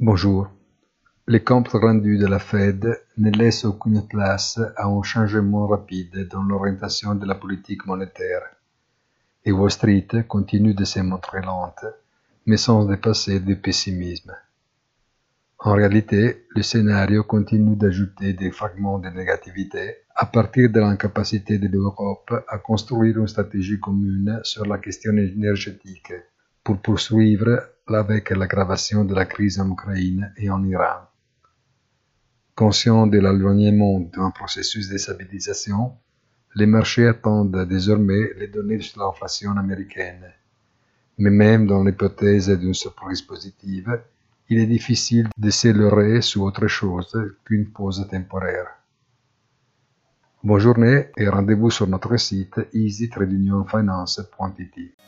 Bonjour. Les comptes rendus de la Fed ne laissent aucune place à un changement rapide dans l'orientation de la politique monétaire, et Wall Street continue de se montrer lente, mais sans dépasser du pessimisme. En réalité, le scénario continue d'ajouter des fragments de négativité à partir de l'incapacité de l'Europe à construire une stratégie commune sur la question énergétique pour poursuivre avec l'aggravation de la crise en Ukraine et en Iran. Conscient de l'éloignement d'un processus de stabilisation, les marchés attendent désormais les données sur l'inflation américaine. Mais même dans l'hypothèse d'une surprise positive, il est difficile de se sur autre chose qu'une pause temporaire. Bonne journée et rendez-vous sur notre site easytradeunionfinance.it.